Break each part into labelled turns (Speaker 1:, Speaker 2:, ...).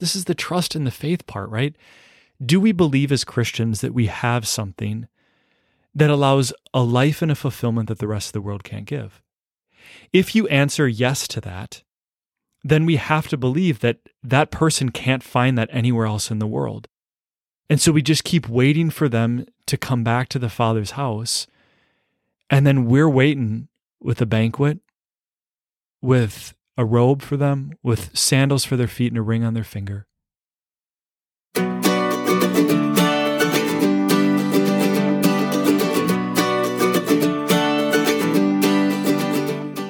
Speaker 1: this is the trust in the faith part, right? Do we believe as Christians that we have something that allows a life and a fulfillment that the rest of the world can't give? If you answer yes to that, then we have to believe that that person can't find that anywhere else in the world. And so we just keep waiting for them to come back to the Father's house. And then we're waiting with a banquet, with a robe for them, with sandals for their feet and a ring on their finger.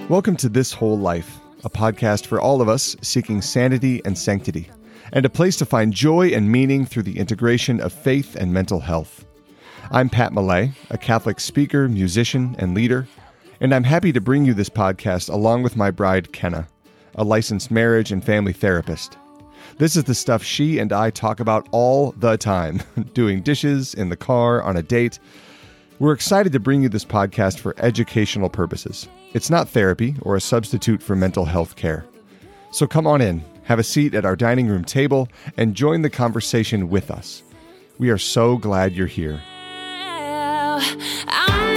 Speaker 2: Welcome to This Whole Life, a podcast for all of us seeking sanity and sanctity, and a place to find joy and meaning through the integration of faith and mental health. I'm Pat Millea, a Catholic speaker, musician, and leader, and I'm happy to bring you this podcast along with my bride, Kenna, a licensed marriage and family therapist. This is the stuff she and I talk about all the time, doing dishes, in the car, on a date. We're excited to bring you this podcast for educational purposes. It's not therapy or a substitute for mental health care. So come on in, have a seat at our dining room table, and join the conversation with us. We are so glad you're here.
Speaker 3: I'm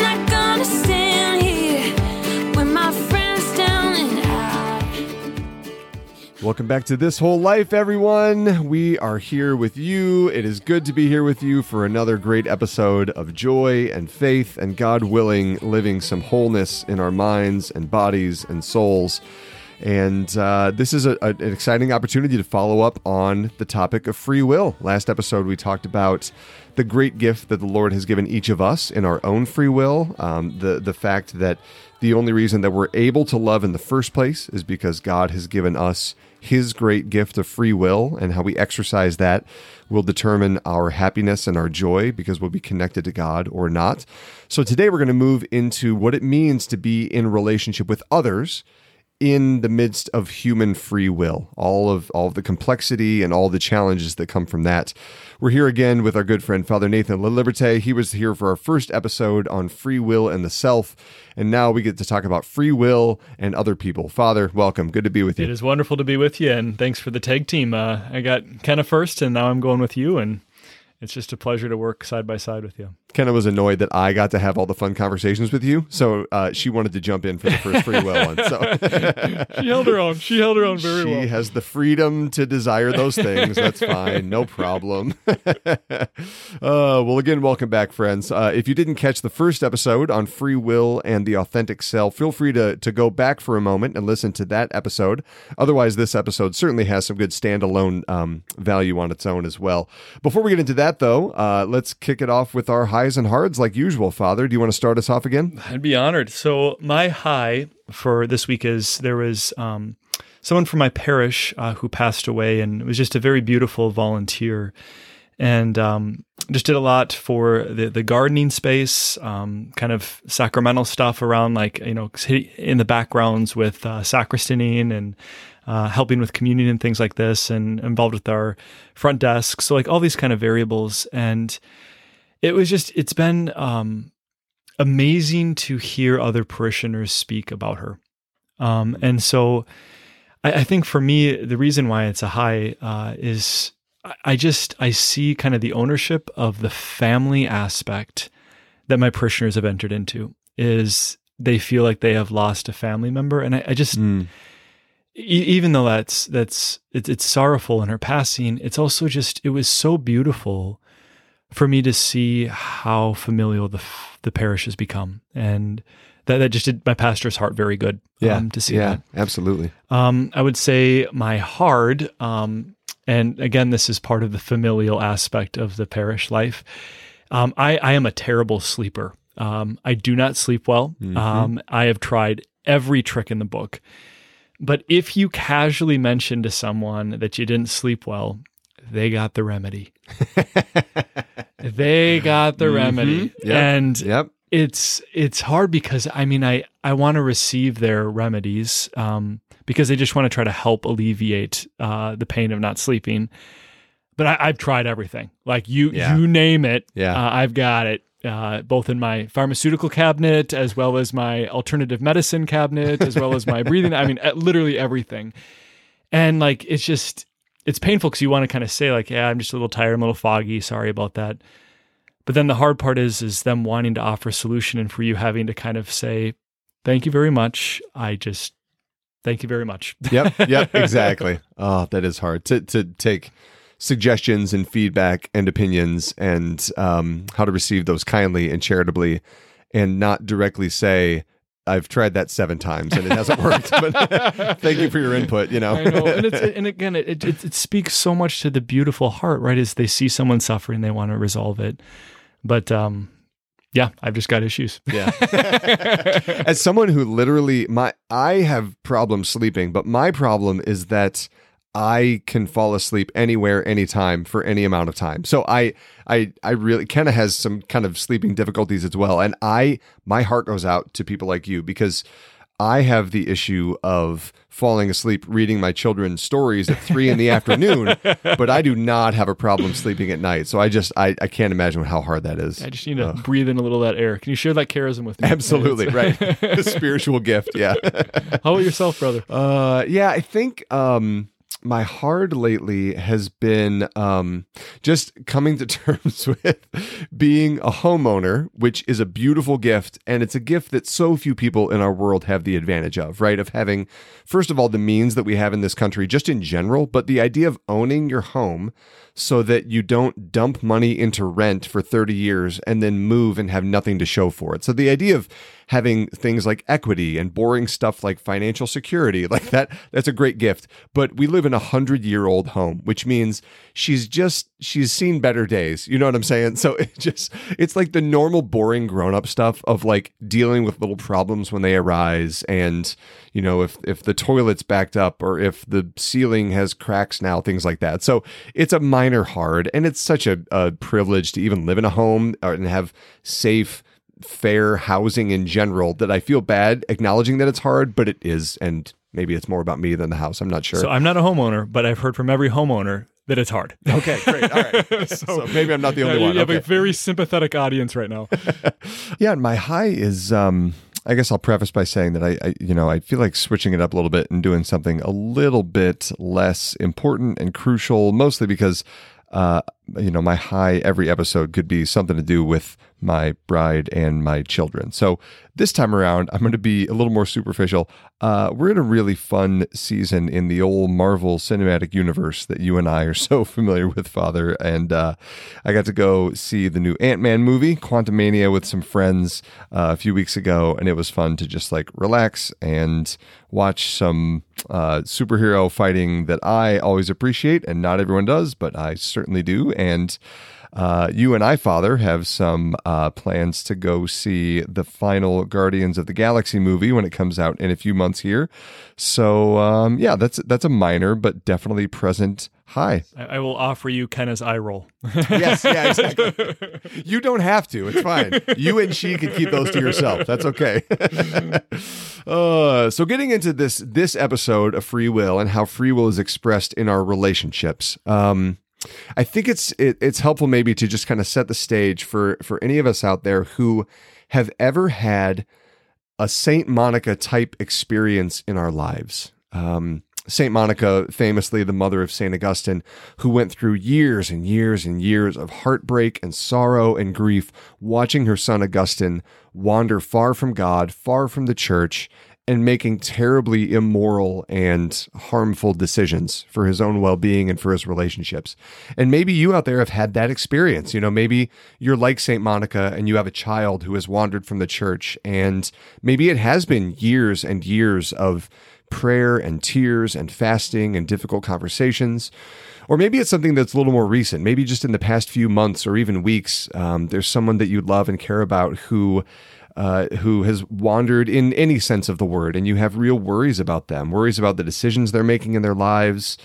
Speaker 2: Welcome back to This Whole Life, everyone. We are here with you. It is good to be here with you for another great episode of joy and faith and God willing, living some wholeness in our minds and bodies and souls. And uh, this is a, a- an exciting opportunity to follow up on the topic of free will. Last episode, we talked about the great gift that the Lord has given each of us in our own free will. Um, the the fact that the only reason that we're able to love in the first place is because God has given us His great gift of free will, and how we exercise that will determine our happiness and our joy because we'll be connected to God or not. So today we're going to move into what it means to be in relationship with others in the midst of human free will, all of all of the complexity and all the challenges that come from that. We're here again with our good friend Father Nathan LaLiberte. He was here for our first episode on free will and the self, and now we get to talk about free will and other people. Father, welcome. Good to be with you.
Speaker 1: It is wonderful to be with you, and thanks for the tag team. Uh, I got Kenna first, and now I'm going with you, and it's just a pleasure to work side by side with you.
Speaker 2: Kenna was annoyed that I got to have all the fun conversations with you, so uh, she wanted to jump in for the first free will one. So
Speaker 1: She held her own. She held her own very
Speaker 2: she
Speaker 1: well.
Speaker 2: She has the freedom to desire those things. That's fine, no problem. uh, well, again, welcome back, friends. Uh, if you didn't catch the first episode on free will and the authentic self, feel free to to go back for a moment and listen to that episode. Otherwise, this episode certainly has some good standalone um, value on its own as well. Before we get into that, though, uh, let's kick it off with our highs and hards, like usual. Father, do you want to start us off again?
Speaker 1: I'd be honored. So my high for this week is there was um, someone from my parish uh, who passed away, and was just a very beautiful volunteer, and um, just did a lot for the the gardening space, um, kind of sacramental stuff around like you know in the backgrounds with uh, and. Uh, helping with communion and things like this, and involved with our front desk. So, like all these kind of variables, and it was just it's been um, amazing to hear other parishioners speak about her. Um, and so I, I think for me, the reason why it's a high uh, is I- just I see kind of the ownership of the family aspect that my parishioners have entered into is they feel like they have lost a family member, and I, I just e- even though that's that's it's, it's sorrowful in her passing, it's also just it was so beautiful for me to see how familial the the parish has become, and that that just did my pastor's heart very good. um, to see
Speaker 2: yeah,
Speaker 1: that.
Speaker 2: absolutely.
Speaker 1: Um, I would say my hard, um, and again, this is part of the familial aspect of the parish life. Um, I, I am a terrible sleeper. Um, I do not sleep well. Um, I have tried every trick in the book. But if you casually mention to someone that you didn't sleep well, they got the remedy. they got the remedy.
Speaker 2: Yep.
Speaker 1: And
Speaker 2: Yep.
Speaker 1: it's it's hard because I mean I I want to receive their remedies um, because they just want to try to help alleviate uh, the pain of not sleeping. But I, I've tried everything. Like you
Speaker 2: Yeah.
Speaker 1: you name it,
Speaker 2: Yeah.
Speaker 1: uh, I've got it. Uh, both in my pharmaceutical cabinet as well as my alternative medicine cabinet as well as my breathing. I mean, literally everything. And like it's just it's painful because you want to kind of say like, yeah, I'm just a little tired, I'm a little foggy, sorry about that. But then the hard part is is them wanting to offer a solution and for you having to kind of say, thank you very much. I just thank you very much.
Speaker 2: yep, yep, exactly. Oh, that is hard to to take suggestions and feedback and opinions and um, how to receive those kindly and charitably, and not directly say. I've tried that seven times and it hasn't worked. But thank you for your input. You know,
Speaker 1: I know, and, it's, and again, it, it it speaks so much to the beautiful heart, right? As they see someone suffering, they want to resolve it. But um, yeah, I've just got issues.
Speaker 2: Yeah. As someone who literally my I have problems sleeping, but my problem is that I can fall asleep anywhere anytime for any amount of time. So I I I really Kenna has some kind of sleeping difficulties as well and I my heart goes out to people like you because I have the issue of falling asleep reading my children's stories at three in the afternoon, but I do not have a problem sleeping at night. So I just I, I can't imagine how hard that is.
Speaker 1: I just need to breathe in a little of that air. Can you share that charism with me?
Speaker 2: Absolutely right. spiritual gift. Yeah.
Speaker 1: How about yourself, brother?
Speaker 2: Uh, yeah, I think um, my hard lately has been um, just coming to terms with being a homeowner, which is a beautiful gift. And it's a gift that so few people in our world have the advantage of, right? Of having, first of all, the means that we have in this country, just in general, but the idea of owning your home so that you don't dump money into rent for 30 years and then move and have nothing to show for it. So the idea of having things like equity and boring stuff like financial security like that that's a great gift. But we live in a hundred year old home which means she's just she's seen better days. You know what i'm saying? So it just it's like the normal boring grown-up stuff of like dealing with little problems when they arise and you know if if the toilet's backed up or if the ceiling has cracks now things like that. So it's a minor hard and it's such a, a privilege to even live in a home uh, and have safe fair housing in general that I feel bad acknowledging that it's hard, but it is. And maybe it's more about me than the house. I'm not sure.
Speaker 1: So I'm not a homeowner, but I've heard from every homeowner that it's hard.
Speaker 2: Okay, great. All right. so, so, maybe I'm not the only
Speaker 1: yeah,
Speaker 2: one.
Speaker 1: You have
Speaker 2: okay.
Speaker 1: a very sympathetic audience right now.
Speaker 2: yeah, and my high is um I guess I'll preface by saying that I, I, you know, I feel like switching it up a little bit and doing something a little bit less important and crucial, mostly because uh, you know, my high every episode could be something to do with my bride and my children. So this time around, I'm going to be a little more superficial. Uh, we're in a really fun season in the old Marvel Cinematic Universe that you and I are so familiar with, Father. And uh, I got to go see the new Ant Man movie, Quantumania, with some friends uh, a few weeks ago, and it was fun to just like relax and watch some uh, superhero fighting that I always appreciate, and not everyone does, but I certainly do. And uh, you and I, Father, have some uh, plans to go see the final Guardians of the Galaxy movie when it comes out in a few months here. So um, yeah, that's that's a minor but definitely present high.
Speaker 1: I, I will offer you Kenna's eye roll.
Speaker 2: yes, yeah, exactly. you don't have to. It's fine. You and she can keep those to yourself. That's okay. uh, so getting into this this episode of free will and how free will is expressed in our relationships. Um, I think it's it, it's helpful maybe to just kind of set the stage for for any of us out there who have ever had a Saint Monica type experience in our lives. Um, Saint Monica, famously the mother of Saint Augustine, who went through years and years and years of heartbreak and sorrow and grief, watching her son Augustine wander far from God, far from the church, and making terribly immoral and harmful decisions for his own well being and for his relationships. And maybe you out there have had that experience. You know, maybe you're like St. Monica and you have a child who has wandered from the church, and maybe it has been years and years of prayer and tears and fasting and difficult conversations. Or maybe it's something that's a little more recent. Maybe just in the past few months or even weeks, um, there's someone that you love and care about who uh, who has wandered in any sense of the word, and you have real worries about them, worries about the decisions they're making in their lives,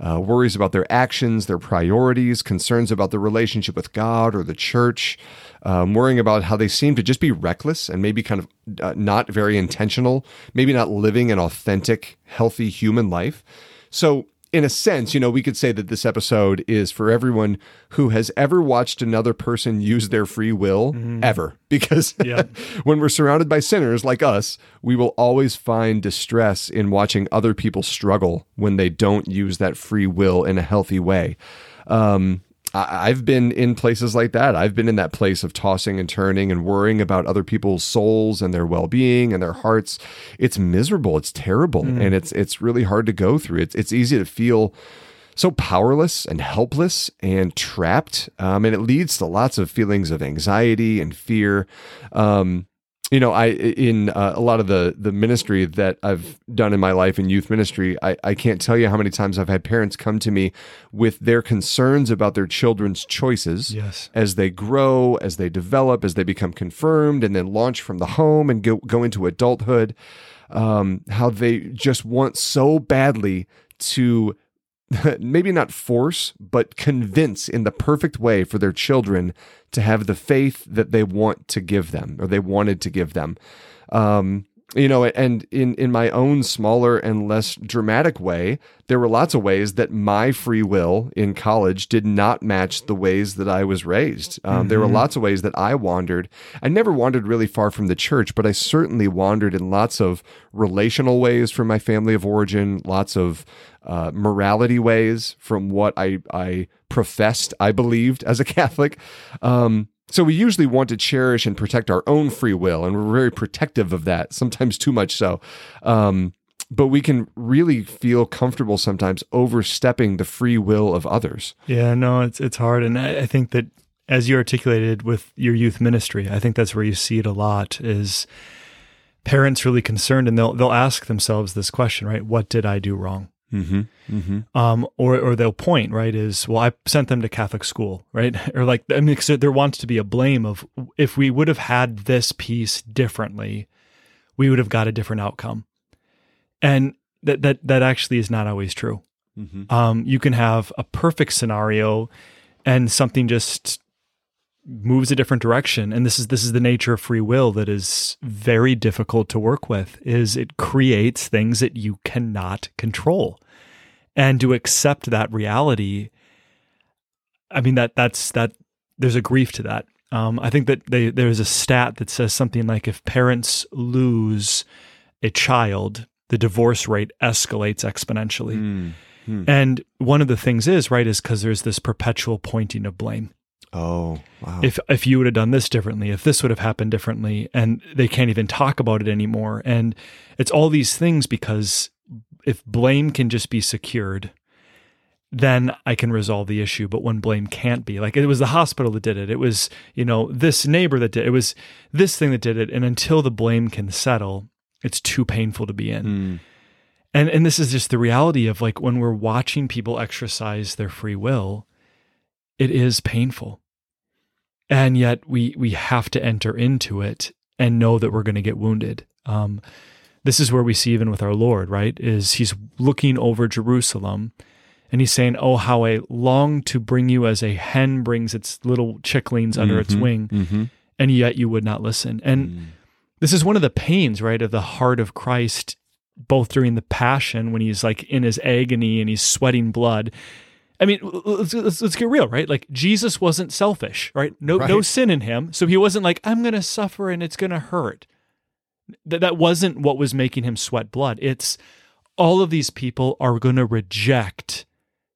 Speaker 2: uh, worries about their actions, their priorities, concerns about the relationship with God or the church, um, worrying about how they seem to just be reckless and maybe kind of uh, not very intentional, maybe not living an authentic, healthy human life. So, in a sense, you know, we could say that this episode is for everyone who has ever watched another person use their free will ever. Because
Speaker 1: Yeah.
Speaker 2: when we're surrounded by sinners like us, we will always find distress in watching other people struggle when they don't use that free will in a healthy way. Um, I- I've been in places like that. I've been in that place of tossing and turning and worrying about other people's souls and their well-being and their hearts. It's miserable. It's terrible, and it's it's really hard to go through. It's it's easy to feel so powerless and helpless and trapped, um, and it leads to lots of feelings of anxiety and fear. Um, you know, I in uh, a lot of the the ministry that I've done in my life in youth ministry, I, I can't tell you how many times I've had parents come to me with their concerns about their children's choices
Speaker 1: Yes.
Speaker 2: as they grow, as they develop, as they become confirmed, and then launch from the home and go go into adulthood. Um, how they just want so badly to maybe not force, but convince in the perfect way for their children to have the faith that they want to give them or they wanted to give them. Um, you know, and in in my own smaller and less dramatic way, there were lots of ways that my free will in college did not match the ways that I was raised. Um, There were lots of ways that I wandered. I never wandered really far from the church, but I certainly wandered in lots of relational ways from my family of origin, lots of uh, morality ways from what I I professed I believed as a Catholic. Um, so we usually want to cherish and protect our own free will, and we're very protective of that, sometimes too much so. Um, but we can really feel comfortable sometimes overstepping the free will of others.
Speaker 1: Yeah, no, it's it's hard, and I, I think that as you articulated with your youth ministry, I think that's where you see it a lot. Is parents really concerned, and they'll they'll ask themselves this question, right? What did I do wrong?
Speaker 2: Mm-hmm. Mm-hmm.
Speaker 1: Um, or or they'll point right is well, I sent them to Catholic school, right? or like I mean, there wants to be a blame of if we would have had this piece differently, we would have got a different outcome, and that that that actually is not always true.
Speaker 2: Mm-hmm.
Speaker 1: Um, you can have a perfect scenario, and something just moves a different direction. And this is this is the nature of free will that is very difficult to work with. Is it creates things that you cannot control, and to accept that reality. I mean that that's that. There's a grief to that. Um, I think that they, there's a stat that says something like if parents lose a child, the divorce rate escalates exponentially.
Speaker 2: Mm.
Speaker 1: And one of the things is, right, is because there's this perpetual pointing of blame.
Speaker 2: Oh, wow.
Speaker 1: If if you would have done this differently, if this would have happened differently, and they can't even talk about it anymore. And it's all these things because if blame can just be secured, then I can resolve the issue. But when blame can't be, like it was the hospital that did it, it was, you know, this neighbor that did it, it was this thing that did it. And until the blame can settle, it's too painful to be in.
Speaker 2: Mm.
Speaker 1: And and this is just the reality of like when we're watching people exercise their free will, it is painful. And yet we we have to enter into it and know that we're going to get wounded. Um, this is where we see even with our Lord, right? Is he's looking over Jerusalem and he's saying, Oh, how I long to bring you as a hen brings its little chicklings under its
Speaker 2: Mhm.
Speaker 1: wing,
Speaker 2: Mm-hmm.
Speaker 1: and yet you would not listen. And this is one of the pains, right, of the heart of Christ, both during the passion when he's like in his agony and he's sweating blood. I mean, let's, let's, let's get real, right? Like Jesus wasn't selfish, right? No, no sin in him, so he wasn't like I'm going to suffer and it's going to hurt. That that wasn't what was making him sweat blood. It's all of these people are going to reject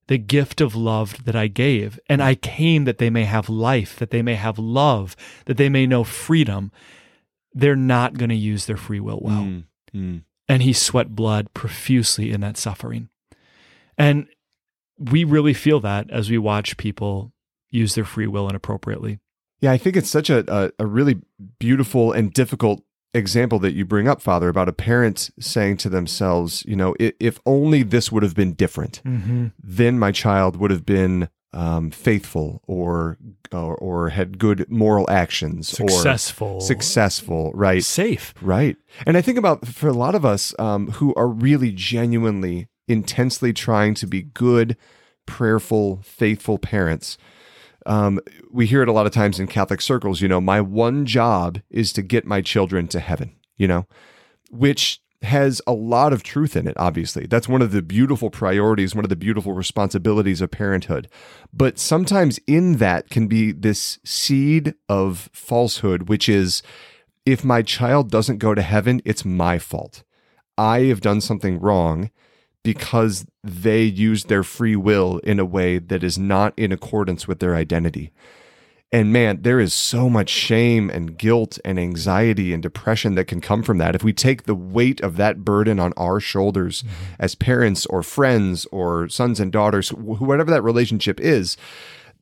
Speaker 1: the gift of love that I gave, and I came that they may have life, that they may have love, that they may know freedom they're not going to use their free will well.
Speaker 2: Mm. Mm.
Speaker 1: And he sweat blood profusely in that suffering. And we really feel that as we watch people use their free will inappropriately.
Speaker 2: Yeah, I think it's such a, a, a really beautiful and difficult example that you bring up, Father, about a parent saying to themselves, you know, if, if only this would have been different,
Speaker 1: Mm-hmm.
Speaker 2: then my child would have been um, faithful or, or or had good moral actions
Speaker 1: Successful.
Speaker 2: or successful, right?
Speaker 1: Safe.
Speaker 2: Right. And I think about for a lot of us um, who are really genuinely, intensely trying to be good, prayerful, faithful parents. Um, we hear it a lot of times in Catholic circles, you know, my one job is to get my children to heaven, you know, which has a lot of truth in it, obviously. That's one of the beautiful priorities, one of the beautiful responsibilities of parenthood. But sometimes in that can be this seed of falsehood, which is if my child doesn't go to heaven, it's my fault. I have done something wrong because they use their free will in a way that is not in accordance with their identity. And man, there is so much shame and guilt and anxiety and depression that can come from that. If we take the weight of that burden on our shoulders mm-hmm. as parents or friends or sons and daughters, whatever that relationship is,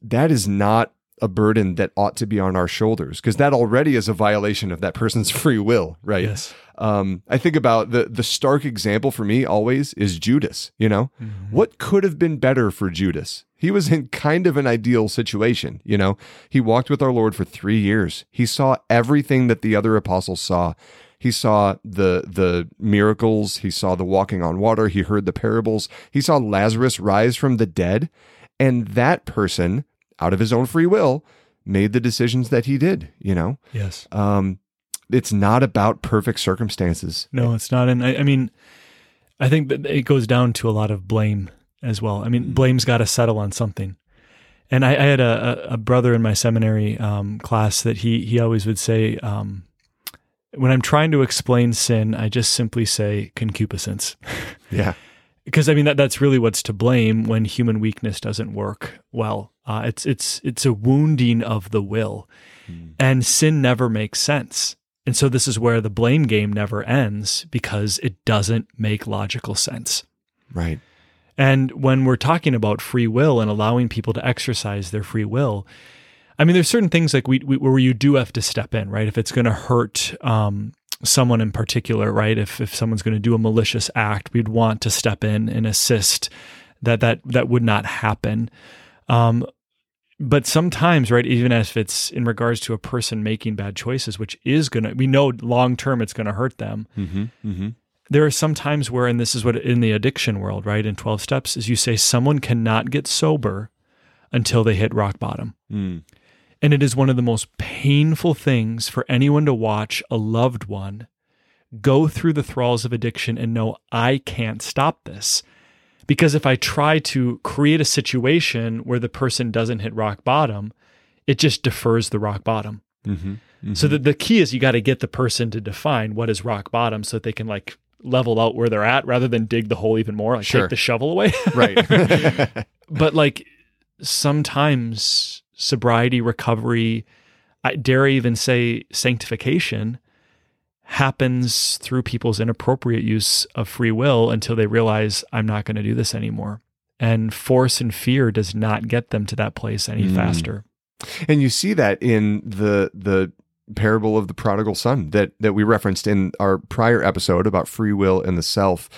Speaker 2: that is not a burden that ought to be on our shoulders because that already is a violation of that person's free will, right?
Speaker 1: Yes.
Speaker 2: Um, I think about the the stark example for me always is Judas. You know, mm-hmm. what could have been better for Judas? He was in kind of an ideal situation. You know, he walked with our Lord for three years. He saw everything that the other apostles saw. He saw the the miracles. He saw the walking on water. He heard the parables. He saw Lazarus rise from the dead, and that person, out of his own free will, made the decisions that he did. You know.
Speaker 1: Yes.
Speaker 2: Um, it's not about perfect circumstances.
Speaker 1: No, it's not. And I, I mean, I think that it goes down to a lot of blame as well. I mean, mm. blame's got to settle on something. And I, I had a, a, brother in my seminary um, class that he he always would say, um, when I'm trying to explain sin, I just simply say concupiscence.
Speaker 2: Yeah.
Speaker 1: because I mean that that's really what's to blame when human weakness doesn't work well. Uh, it's it's it's a wounding of the will, mm. and sin never makes sense. And so this is where the blame game never ends because it doesn't make logical sense.
Speaker 2: Right.
Speaker 1: And when we're talking about free will and allowing people to exercise their free will, I mean, there's certain things like we, we where you do have to step in, right? If it's going to hurt um, someone in particular, right? If if someone's going to do a malicious act, we'd want to step in and assist that that that would not happen. Um, but sometimes right even if it's in regards to a person making bad choices which is gonna we know long term it's gonna hurt them mm-hmm, mm-hmm. there are some times where and this is what in the addiction world right in 12 steps is you say someone cannot get sober until they hit rock bottom mm. And it is one of the most painful things for anyone to watch a loved one go through the thralls of addiction and know i can't stop this because if I try to create a situation where the person doesn't hit rock bottom, it just defers the rock bottom. Mm-hmm, mm-hmm. So the, the key is you got to get the person to define what is rock bottom so that they can like level out where they're at rather than dig the hole even more, like sure. take the shovel away.
Speaker 2: right.
Speaker 1: but like sometimes sobriety, recovery, I dare even say sanctification happens through people's inappropriate use of free will until they realize I'm not going to do this anymore. And force and fear does not get them to that place any mm. faster.
Speaker 2: And you see that in the the parable of the prodigal son that that we referenced in our prior episode about free will and the self.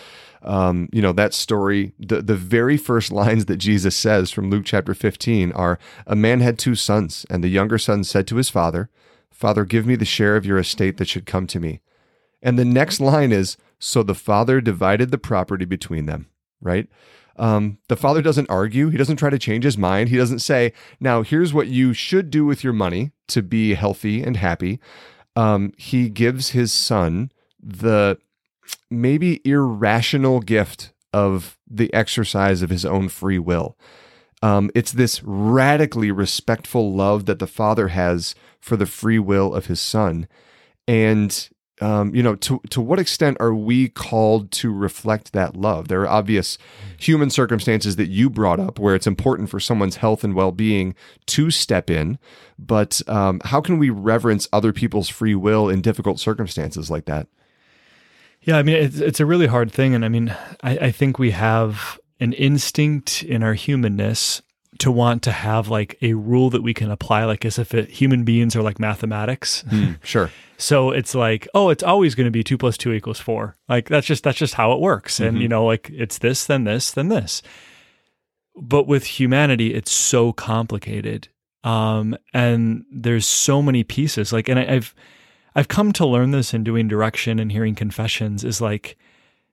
Speaker 2: Um, you know that story. The the very first lines that Jesus says from Luke chapter fifteen are, "A man had two sons, and the younger son said to his father." Father, give me the share of your estate that should come to me. And the next line is, So the father divided the property between them, right? Um, the father doesn't argue. He doesn't try to change his mind. He doesn't say, Now, here's what you should do with your money to be healthy and happy. Um, he gives his son the maybe irrational gift of the exercise of his own free will. Um, it's this radically respectful love that the father has for the free will of his son. And um, you know, to to what extent are we called to reflect that love? There are obvious human circumstances that you brought up where it's important for someone's health and well being to step in, but um, how can we reverence other people's free will in difficult circumstances like that?
Speaker 1: Yeah, I mean, it's it's a really hard thing, and I mean, I, I think we have an instinct in our humanness to want to have like a rule that we can apply, like as if it, human beings are like mathematics.
Speaker 2: Mm, sure.
Speaker 1: so it's like, oh, it's always going to be two plus two equals four. Like that's just that's just how it works. Mm-hmm. And you know, like it's this, then this, then this. But with humanity, it's so complicated, um, and there's so many pieces. Like, and I, I've I've come to learn this in doing direction and hearing confessions is like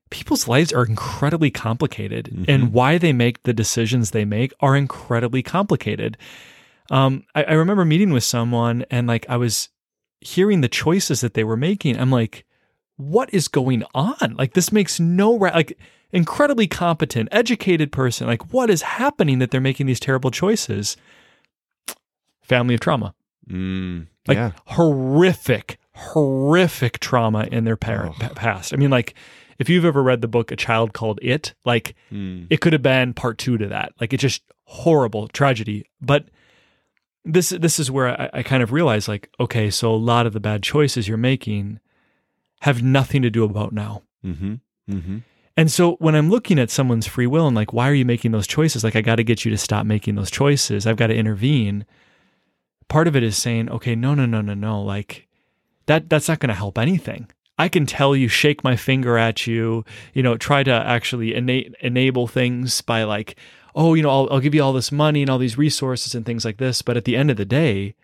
Speaker 1: people's lives are incredibly complicated mm-hmm. and why they make the decisions they make are incredibly complicated. Um, I, I, remember meeting with someone and like I was hearing the choices that they were making. I'm like, what is going on? Like this makes no ra- like incredibly competent, educated person. Like what is happening that they're making these terrible choices? Family of trauma.
Speaker 2: Mm,
Speaker 1: Like
Speaker 2: yeah.
Speaker 1: horrific, horrific trauma in their parent
Speaker 2: Oh.
Speaker 1: past. I mean, like if you've ever read the book A Child Called It, like
Speaker 2: Mm.
Speaker 1: it could have been part two to that. Like it's just horrible tragedy. But this this is where I, I kind of realize, like, okay, so a lot of the bad choices you're making have nothing to do about now.
Speaker 2: Mm-hmm. Mm-hmm.
Speaker 1: And so when I'm looking at someone's free will and like, why are you making those choices? Like, I got to get you to stop making those choices. I've got to intervene. Part of it is saying, okay, no, no, no, no, no. Like that, that's not going to help anything. I can tell you, shake my finger at you, you know, try to actually ena- enable things by like, oh, you know, I'll, I'll give you all this money and all these resources and things like this. But at the end of the day,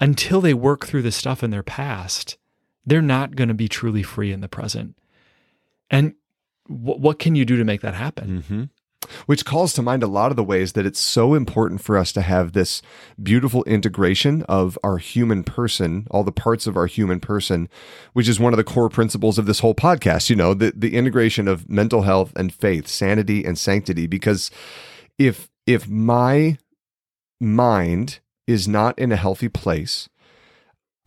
Speaker 1: until they work through the stuff in their past, they're not going to be truly free in the present. And wh- what can you do to make that happen?
Speaker 2: Mm-hmm. Which calls to mind a lot of the ways that it's so important for us to have this beautiful integration of our human person, all the parts of our human person, which is one of the core principles of this whole podcast. You know, the, the integration of mental health and faith, sanity and sanctity. Because if if my mind is not in a healthy place,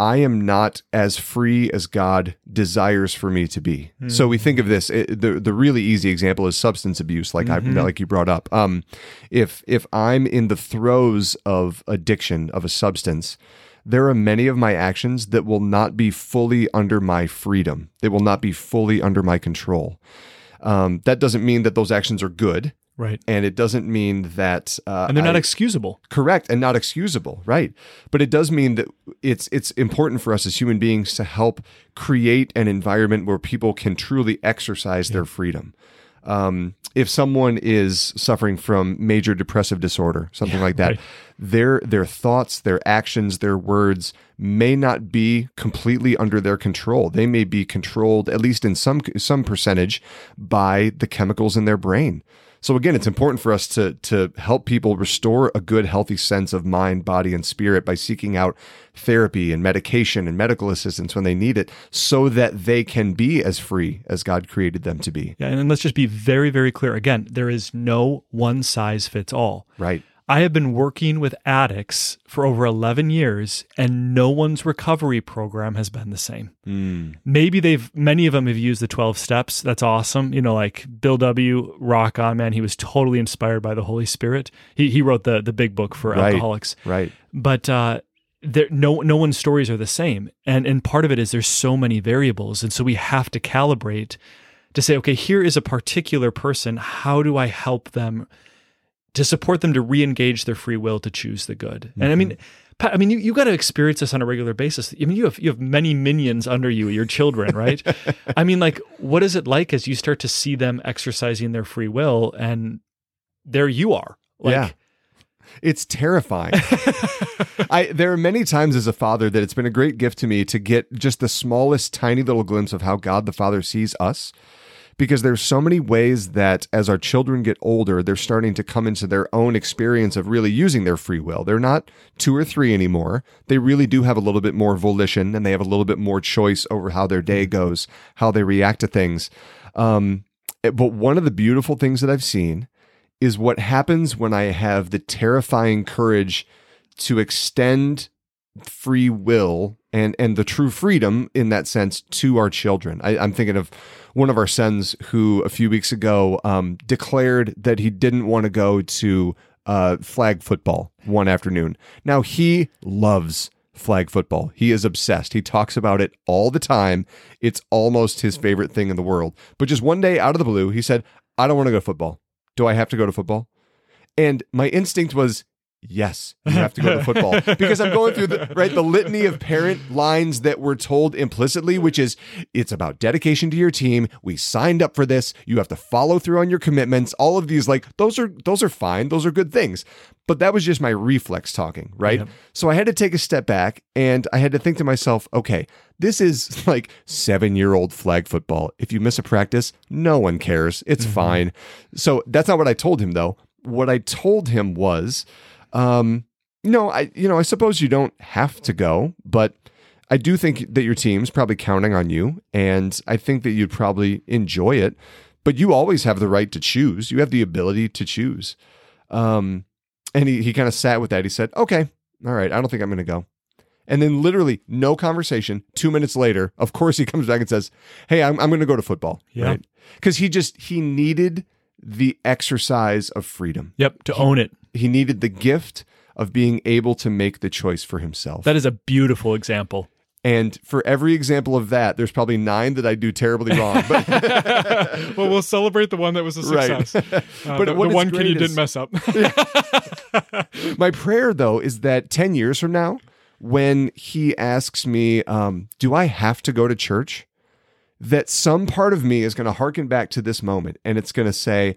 Speaker 2: I am not as free as God desires for me to be. So we think of this. It, the The really easy example is substance abuse, like I like you brought up. Um, if if I'm in the throes of addiction of a substance, there are many of my actions that will not be fully under my freedom. They will not be fully under my control. Um, that doesn't mean that those actions are good,
Speaker 1: Right.
Speaker 2: and it doesn't mean that uh,
Speaker 1: And they're not
Speaker 2: I-
Speaker 1: excusable.
Speaker 2: correct and not excusable right but it does mean that it's it's important for us as human beings to help create an environment where people can truly exercise their freedom um, if someone is suffering from major depressive disorder something like that
Speaker 1: right.
Speaker 2: their their thoughts their actions their words may not be completely under their control they may be controlled at least in some some percentage by the chemicals in their brain so again, it's important for us to to help people restore a good, healthy sense of mind, body, and spirit by seeking out therapy and medication and medical assistance when they need it, so that they can be as free as God created them to be.
Speaker 1: Yeah. And let's just be very, very clear. Again, there is no one size fits all.
Speaker 2: Right.
Speaker 1: I have been working with addicts for over 11 years, and no one's recovery program has been the same.
Speaker 2: Mm.
Speaker 1: Maybe they've, many of them have used the 12 steps. That's awesome. You know, like Bill W. Rock on, man. He was totally inspired by the Holy Spirit. He, he wrote the, the big book for
Speaker 2: Right.
Speaker 1: alcoholics.
Speaker 2: Right.
Speaker 1: but uh, there no no one's stories are the same, and and part of it is there's so many variables, and so we have to calibrate to say, okay, here is a particular person. How do I help them to support them to re-engage their free will to choose the good? And I mm-hmm. mean. Pat, I mean, you, you got to experience this on a regular basis. I mean, you have you have many minions under you, your children, right? I mean, like, what is it like as you start to see them exercising their free will, and there you are, like,
Speaker 2: yeah. It's terrifying. I there are many times as a father that it's been a great gift to me to get just the smallest tiny little glimpse of how God the Father sees us. Because there's so many ways that as our children get older, they're starting to come into their own experience of really using their free will. They're not two or three anymore. They really do have a little bit more volition and they have a little bit more choice over how their day goes, how they react to things. Um, but one of the beautiful things that I've seen is what happens when I have the terrifying courage to extend free will and and the true freedom in that sense to our children. I, I'm thinking of one of our sons who a few weeks ago um, declared that he didn't want to go to uh, flag football one afternoon. Now he loves flag football. He is obsessed. He talks about it all the time. It's almost his favorite thing in the world. But just one day out of the blue, he said, "I don't want to go to football. Do I have to go to football?" And my instinct was, yes, you have to go to football because I'm going through the right the litany of parent lines that we're told implicitly, which is it's about dedication to your team. We signed up for this. You have to follow through on your commitments. All of these, like those are those are fine. Those are good things. But that was just my reflex talking, right?
Speaker 1: Yep.
Speaker 2: So I had to take a step back and I had to think to myself, okay, this is like seven year old flag football. If you miss a practice, no one cares. It's mm-hmm. fine. So that's not what I told him though. What I told him was, um, no, I, you know, I suppose you don't have to go, but I do think that your team's probably counting on you, and I think that you'd probably enjoy it. But you always have the right to choose. You have the ability to choose. Um, and he, he kind of sat with that. He said, Okay, all right, I don't think I'm going to go. And then, literally, no conversation. Two minutes later, of course, he comes back and says, Hey, I'm, I'm going to go to football.
Speaker 1: Yeah.
Speaker 2: Because he just, he needed the exercise of freedom.
Speaker 1: Yep, to own it.
Speaker 2: He needed the gift of being able to make the choice for himself.
Speaker 1: That is a beautiful example.
Speaker 2: and for every example of that, there's probably nine that I do terribly wrong. But
Speaker 4: well, we'll celebrate the one that was a
Speaker 2: Right.
Speaker 4: success. Uh,
Speaker 2: But
Speaker 4: the, the one kid you didn't mess up.
Speaker 2: my prayer, though, is that 10 years from now, when he asks me, um, Do I have to go to church? That some part of me is going to harken back to this moment and it's going to say,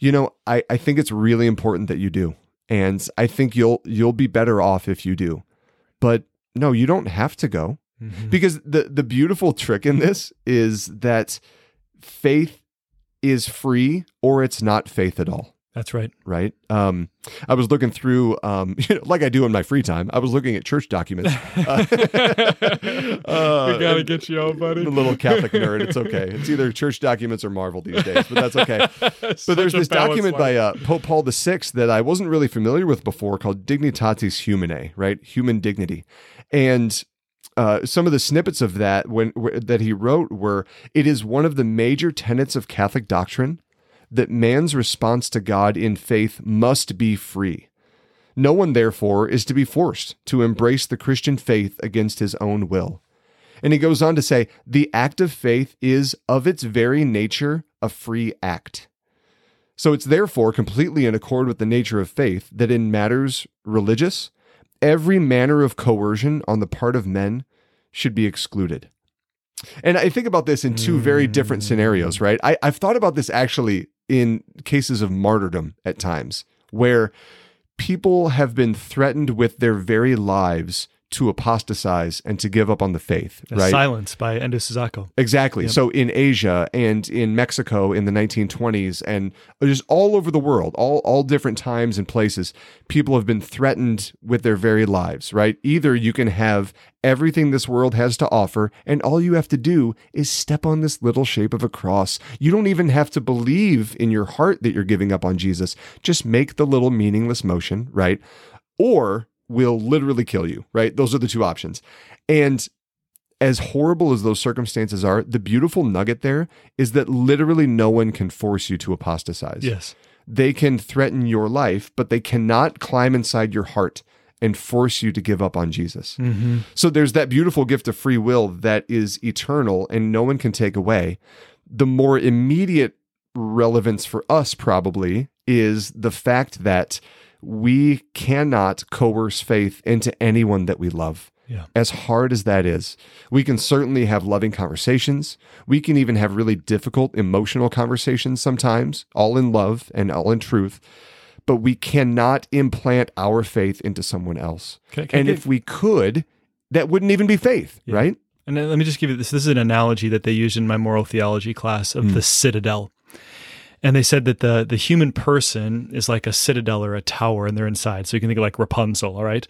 Speaker 2: You know, I, I think it's really important that you do. And I think you'll you'll be better off if you do. But no, you don't have to go. Mm-hmm. Because the the beautiful trick in this is that faith is free or it's not faith at all
Speaker 1: That's right.
Speaker 2: right? Um, I was looking through, um, you know, like I do in my free time. I was looking at church documents. Uh, uh,
Speaker 4: we gotta get you out, buddy.
Speaker 2: A little Catholic nerd. It's okay. It's either church documents or Marvel these days, but that's okay. But there's this document by uh, Pope Paul VI that I wasn't really familiar with before called Dignitatis Humanae, right? Human dignity. And uh, some of the snippets of that when wh- that he wrote were it is one of the major tenets of Catholic doctrine that man's response to God in faith must be free. No one, therefore, is to be forced to embrace the Christian faith against his own will. And he goes on to say, the act of faith is of its very nature a free act. So it's therefore completely in accord with the nature of faith that in matters religious, every manner of coercion on the part of men should be excluded. And I think about this in two very different scenarios, mm. right? I, I've thought about this actually in cases of martyrdom at times, where people have been threatened with their very lives to apostatize and to give up on the faith, right?
Speaker 1: Silence by Endo Shusaku.
Speaker 2: Exactly. So in Asia and in Mexico in the 1920s and just all over the world, all all different times and places, people have been threatened with their very lives, right? Either you can have everything this world has to offer and all you have to do is step on this little shape of a cross. You don't even have to believe in your heart that you're giving up on Jesus. Just make the little meaningless motion, right? Or will literally kill you, right? Those are the two options. And as horrible as those circumstances are, the beautiful nugget there is that literally no one can force you to apostatize.
Speaker 1: Yes.
Speaker 2: They can threaten your life, but they cannot climb inside your heart and force you to give up on Jesus. Mm-hmm. So there's that beautiful gift of free will that is eternal and no one can take away. The more immediate relevance for us probably is the fact that we cannot coerce faith into anyone that we love.
Speaker 1: Yeah.
Speaker 2: As hard as that is, we can certainly have loving conversations. We can even have really difficult emotional conversations sometimes, all in love and all in truth. But we cannot implant our faith into someone else.
Speaker 1: Can- can
Speaker 2: and
Speaker 1: give-
Speaker 2: if we could, that wouldn't even be faith, right?
Speaker 1: And then let me just give you this. This is an analogy that they used in my moral theology class of hmm. the citadel. And they said that the the human person is like a citadel or a tower, and they're inside. So you can think of like Rapunzel, all right?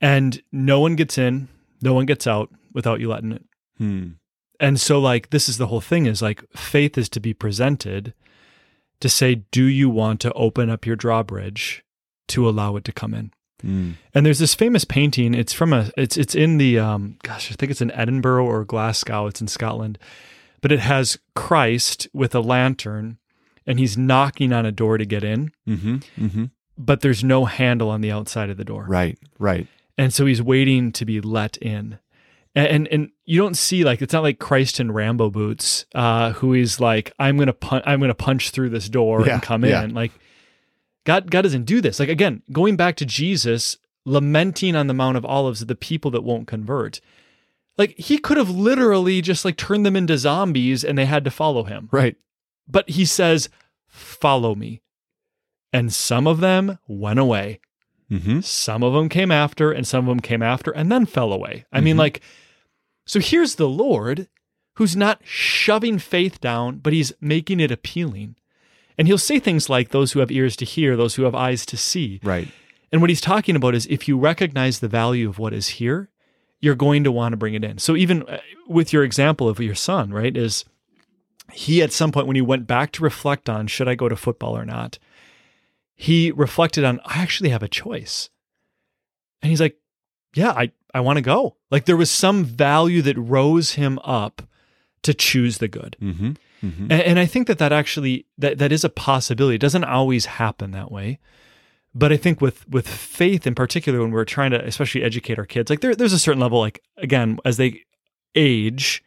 Speaker 1: And no one gets in, no one gets out without you letting it.
Speaker 2: Hmm.
Speaker 1: And so, like, this is the whole thing is like faith is to be presented to say, do you want to open up your drawbridge to allow it to come in?
Speaker 2: Hmm.
Speaker 1: And there's this famous painting. It's from a. It's it's in the. Um, gosh, I think it's in Edinburgh or Glasgow. It's in Scotland, but it has Christ with a lantern, and he's knocking on a door to get in,
Speaker 2: Mm-hmm. Mm-hmm.
Speaker 1: but there's no handle on the outside of the door,
Speaker 2: Right. Right.
Speaker 1: and so he's waiting to be let in. And, and and you don't see like it's not like Christ in Rambo boots, uh, who is like I'm gonna pun- I'm gonna punch through this door
Speaker 2: Yeah,
Speaker 1: and come
Speaker 2: yeah.
Speaker 1: in. Like God God doesn't do this. Like again, going back to Jesus lamenting on the Mount of Olives the people that won't convert. Like he could have literally just like turned them into zombies and they had to follow him.
Speaker 2: Right.
Speaker 1: But he says, "Follow me," and some of them went away.
Speaker 2: Mm-hmm.
Speaker 1: Some of them came after, and some of them came after and then fell away. I mean,
Speaker 2: Mhm.
Speaker 1: like, so here's the Lord who's not shoving faith down, but he's making it appealing. And he'll say things like, those who have ears to hear, those who have eyes to see.
Speaker 2: Right.
Speaker 1: And what he's talking about is if you recognize the value of what is here, you're going to want to bring it in. So even uh, with your example of your son, right, is he at some point when he went back to reflect on should I go to football or not, he reflected on I actually have a choice. And he's like, yeah, I I want to go. Like there was some value that rose him up to choose the good.
Speaker 2: Mm-hmm. Mm-hmm.
Speaker 1: And, and I think that that actually that that is a possibility. It doesn't always happen that way, but I think with with faith in particular, when we're trying to especially educate our kids, like there, there's a certain level, like again, as they age,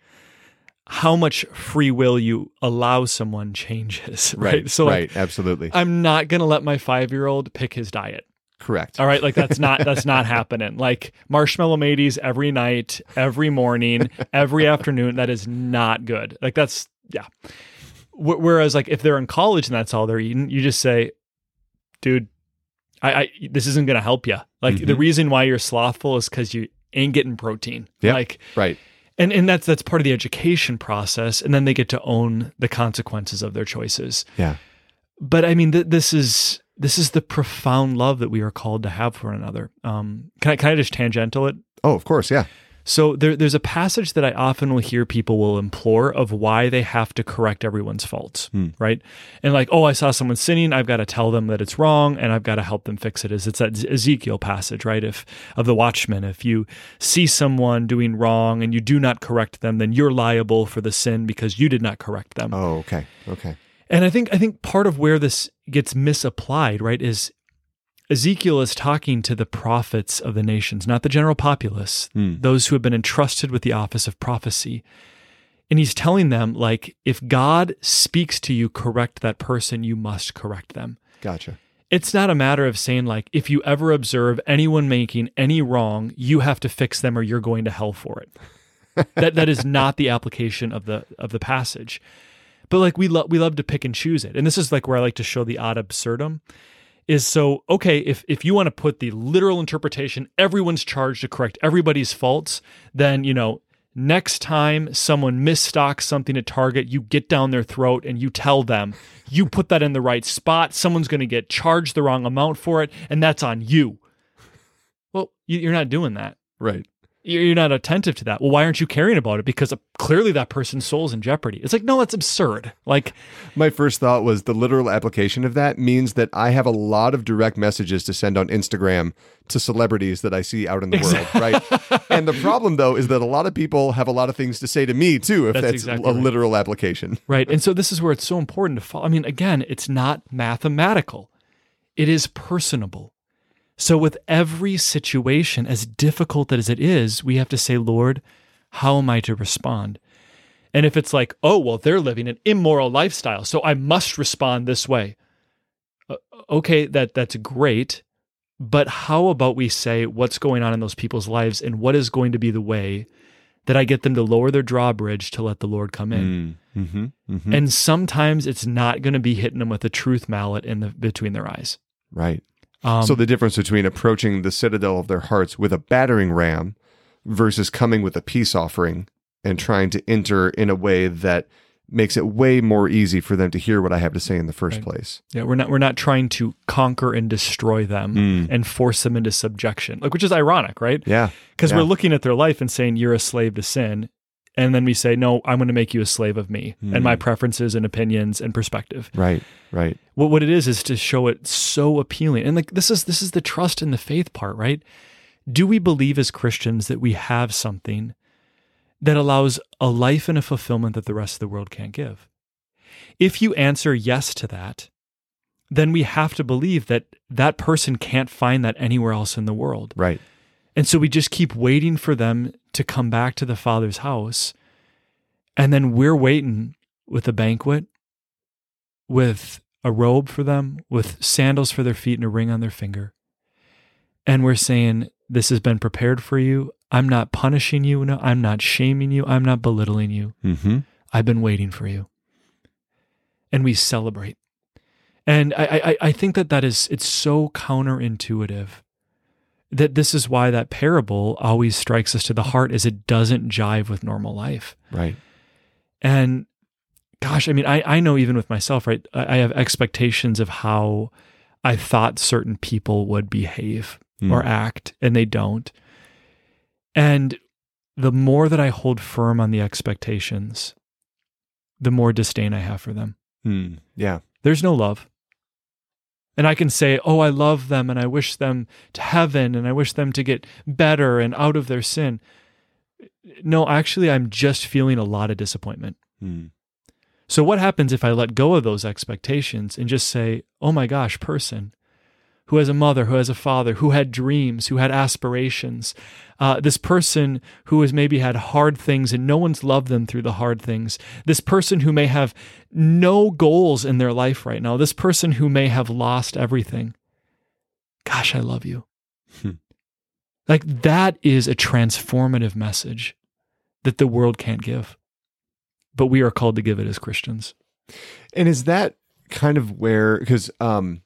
Speaker 1: how much free will you allow someone changes, right?
Speaker 2: Right.
Speaker 1: So like,
Speaker 2: right. Absolutely.
Speaker 1: I'm not gonna let my five year old pick his diet.
Speaker 2: Correct.
Speaker 1: All right, like that's not that's not happening. Like marshmallow mateys every night, every morning, every afternoon. That is not good. Like that's yeah. Wh- Whereas like if they're in college and that's all they're eating, you just say, dude, I, I this isn't gonna help you. Like the
Speaker 2: Mhm.
Speaker 1: reason why you're slothful is because you ain't getting protein.
Speaker 2: Yep.
Speaker 1: Like
Speaker 2: Right.
Speaker 1: And and that's that's part of the education process, and then they get to own the consequences of their choices
Speaker 2: Yeah.
Speaker 1: but I mean, th- this is this is the profound love that we are called to have for one another. Um, can I can I just tangential it?
Speaker 2: Oh, of course. Yeah.
Speaker 1: So there, there's a passage that I often will hear people will implore of why they have to correct everyone's faults,
Speaker 2: Hmm.
Speaker 1: right? And like, oh, I saw someone sinning, I've got to tell them that it's wrong, and I've got to help them fix it. Is it's that Ezekiel passage, right? If of the Watchman, if you see someone doing wrong and you do not correct them, then you're liable for the sin because you did not correct them.
Speaker 2: Oh, okay. Okay.
Speaker 1: And I think I think part of where this gets misapplied, right, is Ezekiel is talking to the prophets of the nations, not the general populace,
Speaker 2: Hmm.
Speaker 1: those who have been entrusted with the office of prophecy. And he's telling them, like, if God speaks to you, correct that person, you must correct them.
Speaker 2: Gotcha.
Speaker 1: It's not a matter of saying, like, if you ever observe anyone making any wrong, you have to fix them or you're going to hell for it. that that is not the application of the of the passage. But like we love we love to pick and choose it. And this is like where I like to show the ad absurdum is so okay if if you want to put the literal interpretation everyone's charged to correct everybody's faults then you know next time someone misstocks something at target you get down their throat and you tell them. You put that in the right spot someone's going to get charged the wrong amount for it and that's on you. Well you- you're not doing that.
Speaker 2: Right.
Speaker 1: You're not attentive to that. Well, why aren't you caring about it? Because uh, clearly that person's soul's in jeopardy. It's like, no, that's absurd. Like,
Speaker 2: My first thought was the literal application of that means that I have a lot of direct messages to send on Instagram to celebrities that I see out in the world, right? And the problem though is that a lot of people have a lot of things to say to me too if
Speaker 1: That's
Speaker 2: that's,
Speaker 1: exactly
Speaker 2: a
Speaker 1: right.
Speaker 2: literal application.
Speaker 1: right. And so this is where it's so important to follow. I mean, again, it's not mathematical, it is personable. So with every situation, as difficult as it is, we have to say, Lord, how am I to respond? And if it's like, oh, well, they're living an immoral lifestyle, so I must respond this way. Uh, okay, that that's great, but how about we say what's going on in those people's lives and what is going to be the way that I get them to lower their drawbridge to let the Lord come in?
Speaker 2: Mm-hmm. Mm-hmm.
Speaker 1: And sometimes it's not going to be hitting them with a truth mallet in the between their eyes.
Speaker 2: right.
Speaker 1: Um,
Speaker 2: so the difference between approaching the citadel of their hearts with a battering ram versus coming with a peace offering and trying to enter in a way that makes it way more easy for them to hear what I have to say in the first
Speaker 1: Right.
Speaker 2: place.
Speaker 1: yeah, we're not we're not trying to conquer and destroy them
Speaker 2: Mm.
Speaker 1: and force them into subjection, like which is ironic, right?
Speaker 2: Yeah.
Speaker 1: Because
Speaker 2: Yeah.
Speaker 1: we're looking at their life and saying you're a slave to sin, and then we say no, I'm going to make you a slave of me and my
Speaker 2: Mm.
Speaker 1: preferences and opinions and perspective.
Speaker 2: Right. Right.
Speaker 1: What what it is is to show it so appealing, and like this is this is the trust in the faith part, right? Do we believe as Christians that we have something that allows a life and a fulfillment that the rest of the world can't give? If you answer yes to that, then we have to believe that that person can't find that anywhere else in the world.
Speaker 2: Right.
Speaker 1: And so we just keep waiting for them to come back to the Father's house. And then we're waiting with a banquet, with a robe for them, with sandals for their feet and a ring on their finger. And we're saying, This has been prepared for you. I'm not punishing you. No, I'm not shaming you. I'm not belittling you.
Speaker 2: Mm-hmm.
Speaker 1: I've been waiting for you. And we celebrate. And I, I, I think that that is, it's so counterintuitive that this is why that parable always strikes us to the heart is it doesn't jive with normal life.
Speaker 2: Right.
Speaker 1: And gosh, I mean, I, I know even with myself, right? I I have expectations of how I thought certain people would behave
Speaker 2: Mm.
Speaker 1: or act, and they don't. And the more that I hold firm on the expectations, the more disdain I have for them.
Speaker 2: Hmm. Yeah.
Speaker 1: There's no love. And I can say, oh, I love them and I wish them to heaven and I wish them to get better and out of their sin. No, actually, I'm just feeling a lot of disappointment.
Speaker 2: Hmm.
Speaker 1: So, what happens if I let go of those expectations and just say, oh my gosh, person who has a mother, who has a father, who had dreams, who had aspirations, uh, this person who has maybe had hard things and no one's loved them through the hard things, this person who may have no goals in their life right now, this person who may have lost everything. Gosh, I love you.
Speaker 2: Hmm.
Speaker 1: like that is a transformative message that the world can't give but we are called to give it as Christians.
Speaker 2: And is that kind of where because um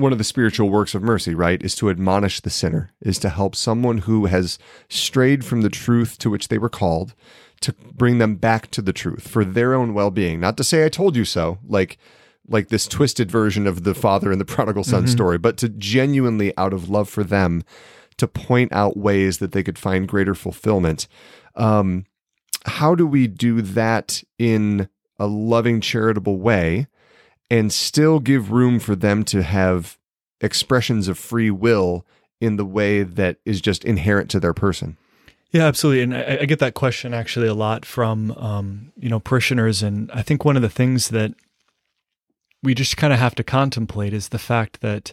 Speaker 2: one of the spiritual works of mercy, right, is to admonish the sinner, is to help someone who has strayed from the truth to which they were called to bring them back to the truth for their own well-being. Not to say I told you so, like like this twisted version of the father and the prodigal son story, but to genuinely out of love for them to point out ways that they could find greater fulfillment. Um how do we do that in a loving charitable way and still give room for them to have expressions of free will in the way that is just inherent to their person
Speaker 1: Yeah, absolutely. And I, I get that question actually a lot from um, you know parishioners, and I think one of the things that we just kind of have to contemplate is the fact that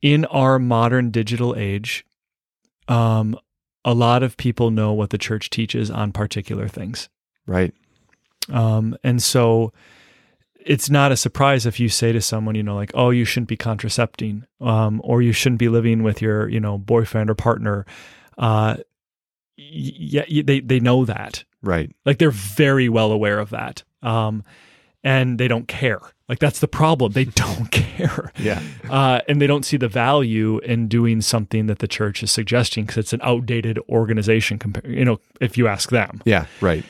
Speaker 1: in our modern digital age, um, a lot of people know what the church teaches on particular things.
Speaker 2: right
Speaker 1: Um, and so it's not a surprise if you say to someone, you know, like, oh, you shouldn't be contracepting, um, or you shouldn't be living with your, you know, boyfriend or partner. Uh, yeah, y- they, they know that.
Speaker 2: right
Speaker 1: Like they're very well aware of that. Um, and they don't care. Like that's the problem. They don't care.
Speaker 2: yeah
Speaker 1: Uh, and they don't see the value in doing something that the church is suggesting because it's an outdated organization. Compa- you know, if you ask them.
Speaker 2: yeah right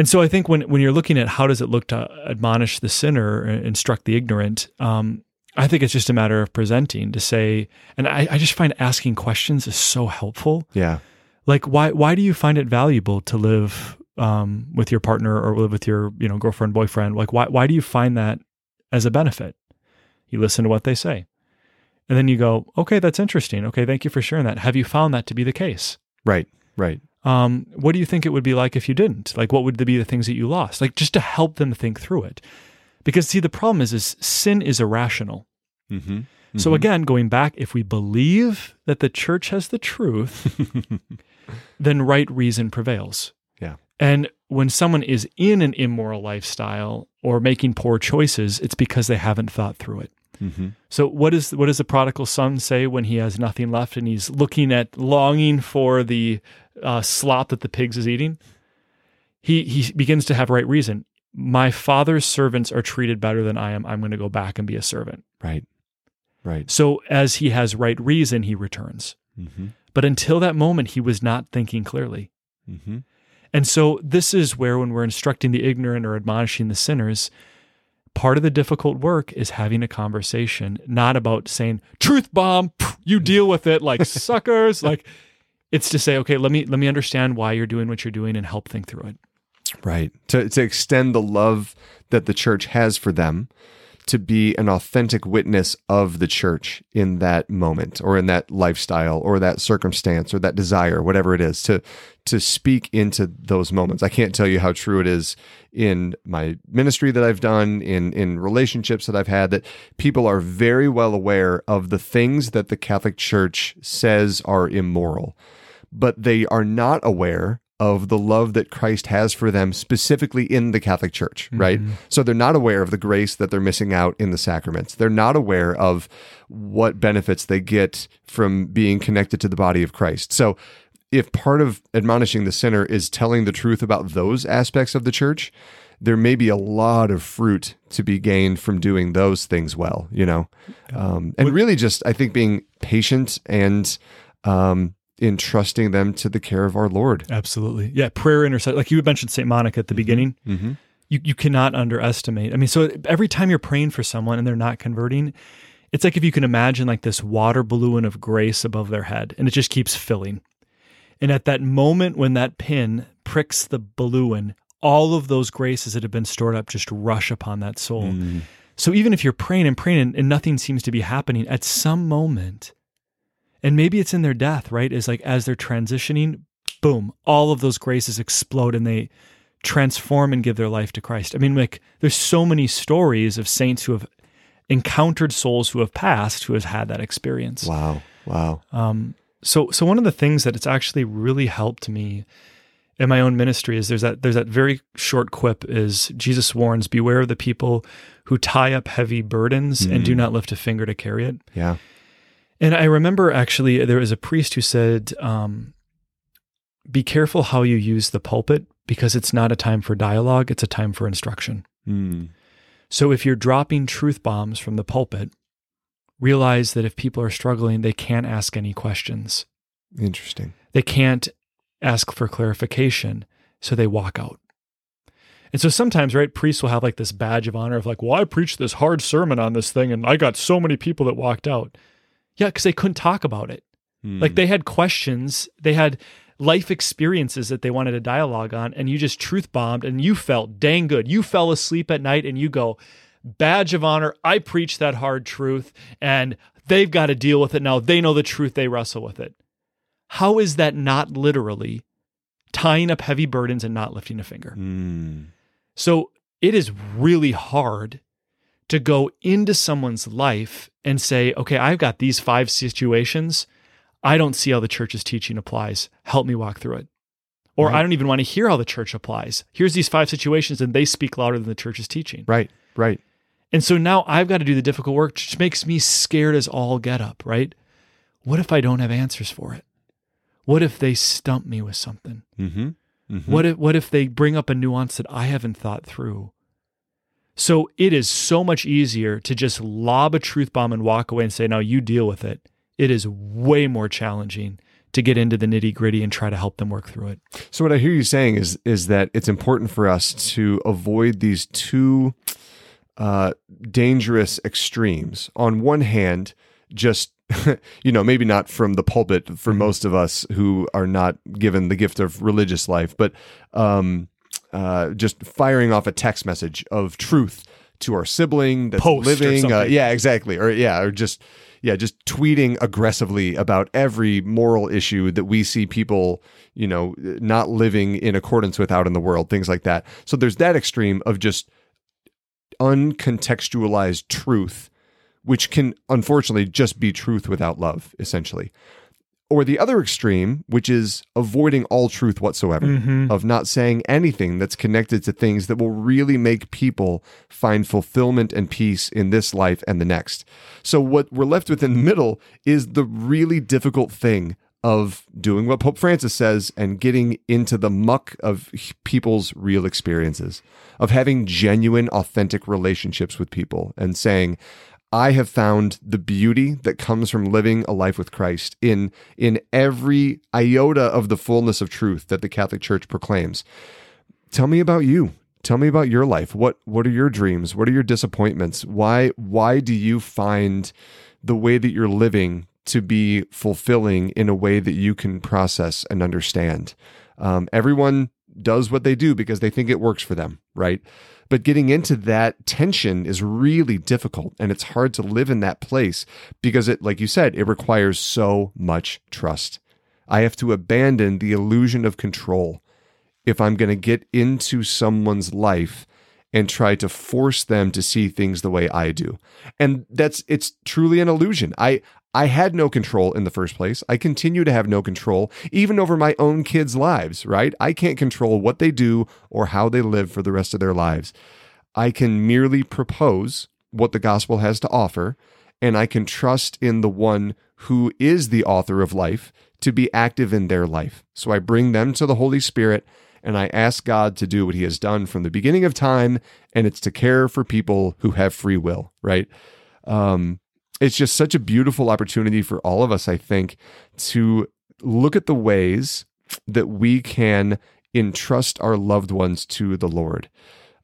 Speaker 1: And so I think when when you're looking at how does it look to admonish the sinner, instruct the ignorant, um, I think it's just a matter of presenting to say, and I, I just find asking questions is so helpful.
Speaker 2: yeah
Speaker 1: Like why why do you find it valuable to live um, with your partner or live with your you know girlfriend boyfriend? Like why why do you find that as a benefit? You listen to what they say, and then you go, okay, that's interesting. Okay, thank you for sharing that. Have you found that to be the case?
Speaker 2: right right
Speaker 1: um, what do you think it would be like if you didn't? Like, what would be the things that you lost? Like, just to help them think through it. Because see, the problem is, is sin is irrational.
Speaker 2: mm-hmm.
Speaker 1: So again, going back, if we believe that the church has the truth, then right reason prevails.
Speaker 2: Yeah.
Speaker 1: And when someone is in an immoral lifestyle or making poor choices, it's because they haven't thought through it.
Speaker 2: mm-hmm.
Speaker 1: So what is what does the prodigal son say when he has nothing left and he's looking at longing for the uh, slop that the pigs is eating? He he begins to have right reason. My father's servants are treated better than I am. I'm going to go back and be a servant.
Speaker 2: right right
Speaker 1: So as he has right reason, he returns.
Speaker 2: mm-hmm.
Speaker 1: But until that moment, he was not thinking clearly.
Speaker 2: Mm-hmm.
Speaker 1: And so this is where when we're instructing the ignorant or admonishing the sinners, part of the difficult work is having a conversation, not about saying truth bomb, you deal with it like suckers. Like it's to say, okay, let me let me understand why you're doing what you're doing and help think through it.
Speaker 2: right. To to extend the love that the church has for them to be an authentic witness of the church in that moment or in that lifestyle or that circumstance or that desire whatever it is to to speak into those moments. I can't tell you how true it is in my ministry that i've done in in relationships that i've had that people are very well aware of the things that the catholic church says are immoral but they are not aware of the love that Christ has for them specifically in the Catholic Church, right? So they're not aware of the grace that they're missing out in the sacraments. They're not aware of what benefits they get from being connected to the body of Christ. So if part of admonishing the sinner is telling the truth about those aspects of the church, there may be a lot of fruit to be gained from doing those things well, you know? Um, and really just, I think, being patient and um, entrusting them to the care of our Lord.
Speaker 1: Absolutely. Yeah. Prayer intercession. Like you mentioned St. Monica at the beginning.
Speaker 2: Mm-hmm.
Speaker 1: You, you cannot underestimate. I mean, so every time you're praying for someone and they're not converting, it's like if you can imagine like this water balloon of grace above their head and it just keeps filling. And at that moment when that pin pricks the balloon, all of those graces that have been stored up just rush upon that soul.
Speaker 2: Mm.
Speaker 1: So even if you're praying and praying and, and nothing seems to be happening, at some moment, and maybe it's in their death, right? Is like as they're transitioning, boom, all of those graces explode and they transform and give their life to Christ. I mean, like there's so many stories of saints who have encountered souls who have passed who has had that experience.
Speaker 2: Wow. Wow.
Speaker 1: Um, so so one of the things that it's actually really helped me in my own ministry is there's that there's that very short quip is Jesus warns, beware of the people who tie up heavy burdens and do not lift a finger to carry it.
Speaker 2: Yeah.
Speaker 1: And I remember actually there was a priest who said, um, be careful how you use the pulpit because it's not a time for dialogue, it's a time for instruction.
Speaker 2: Mm.
Speaker 1: So if you're dropping truth bombs from the pulpit, realize that if people are struggling, they can't ask any questions.
Speaker 2: Interesting.
Speaker 1: They can't ask for clarification, so they walk out. And so sometimes, right, priests will have like this badge of honor of like, well, I preached this hard sermon on this thing and I got so many people that walked out. Yeah, because they couldn't talk about it.
Speaker 2: Mm.
Speaker 1: Like they had questions, they had life experiences that they wanted a dialogue on, and you just truth bombed and you felt dang good. You fell asleep at night and you go, badge of honor, I preached that hard truth and they've got to deal with it now. They know the truth, they wrestle with it. How is that not literally tying up heavy burdens and not lifting a finger?
Speaker 2: Mm.
Speaker 1: So it is really hard to go into someone's life and say, okay, I've got these five situations. I don't see how the church's teaching applies. Help me walk through it. Or
Speaker 2: Right.
Speaker 1: I don't even want to hear how the church applies. Here's these five situations and they speak louder than the church's teaching.
Speaker 2: Right. Right.
Speaker 1: And so now I've got to do the difficult work, which makes me scared as all get up, right? What if I don't have answers for it? What if they stump me with something?
Speaker 2: Mm-hmm. mm-hmm.
Speaker 1: What if what if they bring up a nuance that I haven't thought through? So it is so much easier to just lob a truth bomb and walk away and say, "Now you deal with it." It is way more challenging to get into the nitty gritty and try to help them work through it.
Speaker 2: So what I hear you saying is is that it's important for us to avoid these two uh, dangerous extremes. On one hand, just you know, maybe not from the pulpit for most of us who are not given the gift of religious life, but um, uh, just firing off a text message of truth to our sibling that's
Speaker 1: Post
Speaker 2: living. Uh, yeah, exactly. Or yeah, or just yeah, just tweeting aggressively about every moral issue that we see people, you know, not living in accordance with out in the world, things like that. So there's that extreme of just uncontextualized truth, which can unfortunately just be truth without love, essentially. Or the other extreme, which is avoiding all truth whatsoever,
Speaker 1: Mm-hmm.
Speaker 2: of not saying anything that's connected to things that will really make people find fulfillment and peace in this life and the next. So, what we're left with in the middle is the really difficult thing of doing what Pope Francis says and getting into the muck of people's real experiences, of having genuine, authentic relationships with people and saying, I have found the beauty that comes from living a life with Christ in in every iota of the fullness of truth that the Catholic Church proclaims. Tell me about you. Tell me about your life. What what are your dreams? What are your disappointments? Why why do you find the way that you're living to be fulfilling in a way that you can process and understand? Um, everyone does what they do because they think it works for them, right? But getting into that tension is really difficult and it's hard to live in that place because it, like you said, it requires so much trust. I have to abandon the illusion of control if I'm going to get into someone's life and try to force them to see things the way I do. And that's it's truly an illusion. I I had no control in the first place. I continue to have no control even over my own kids' lives, right? I can't control what they do or how they live for the rest of their lives. I can merely propose what the gospel has to offer, and I can trust in the one who is the author of life to be active in their life. So I bring them to the Holy Spirit and I ask God to do what he has done from the beginning of time, and it's to care for people who have free will, right? Um, it's just such a beautiful opportunity for all of us, I think, to look at the ways that we can entrust our loved ones to the Lord.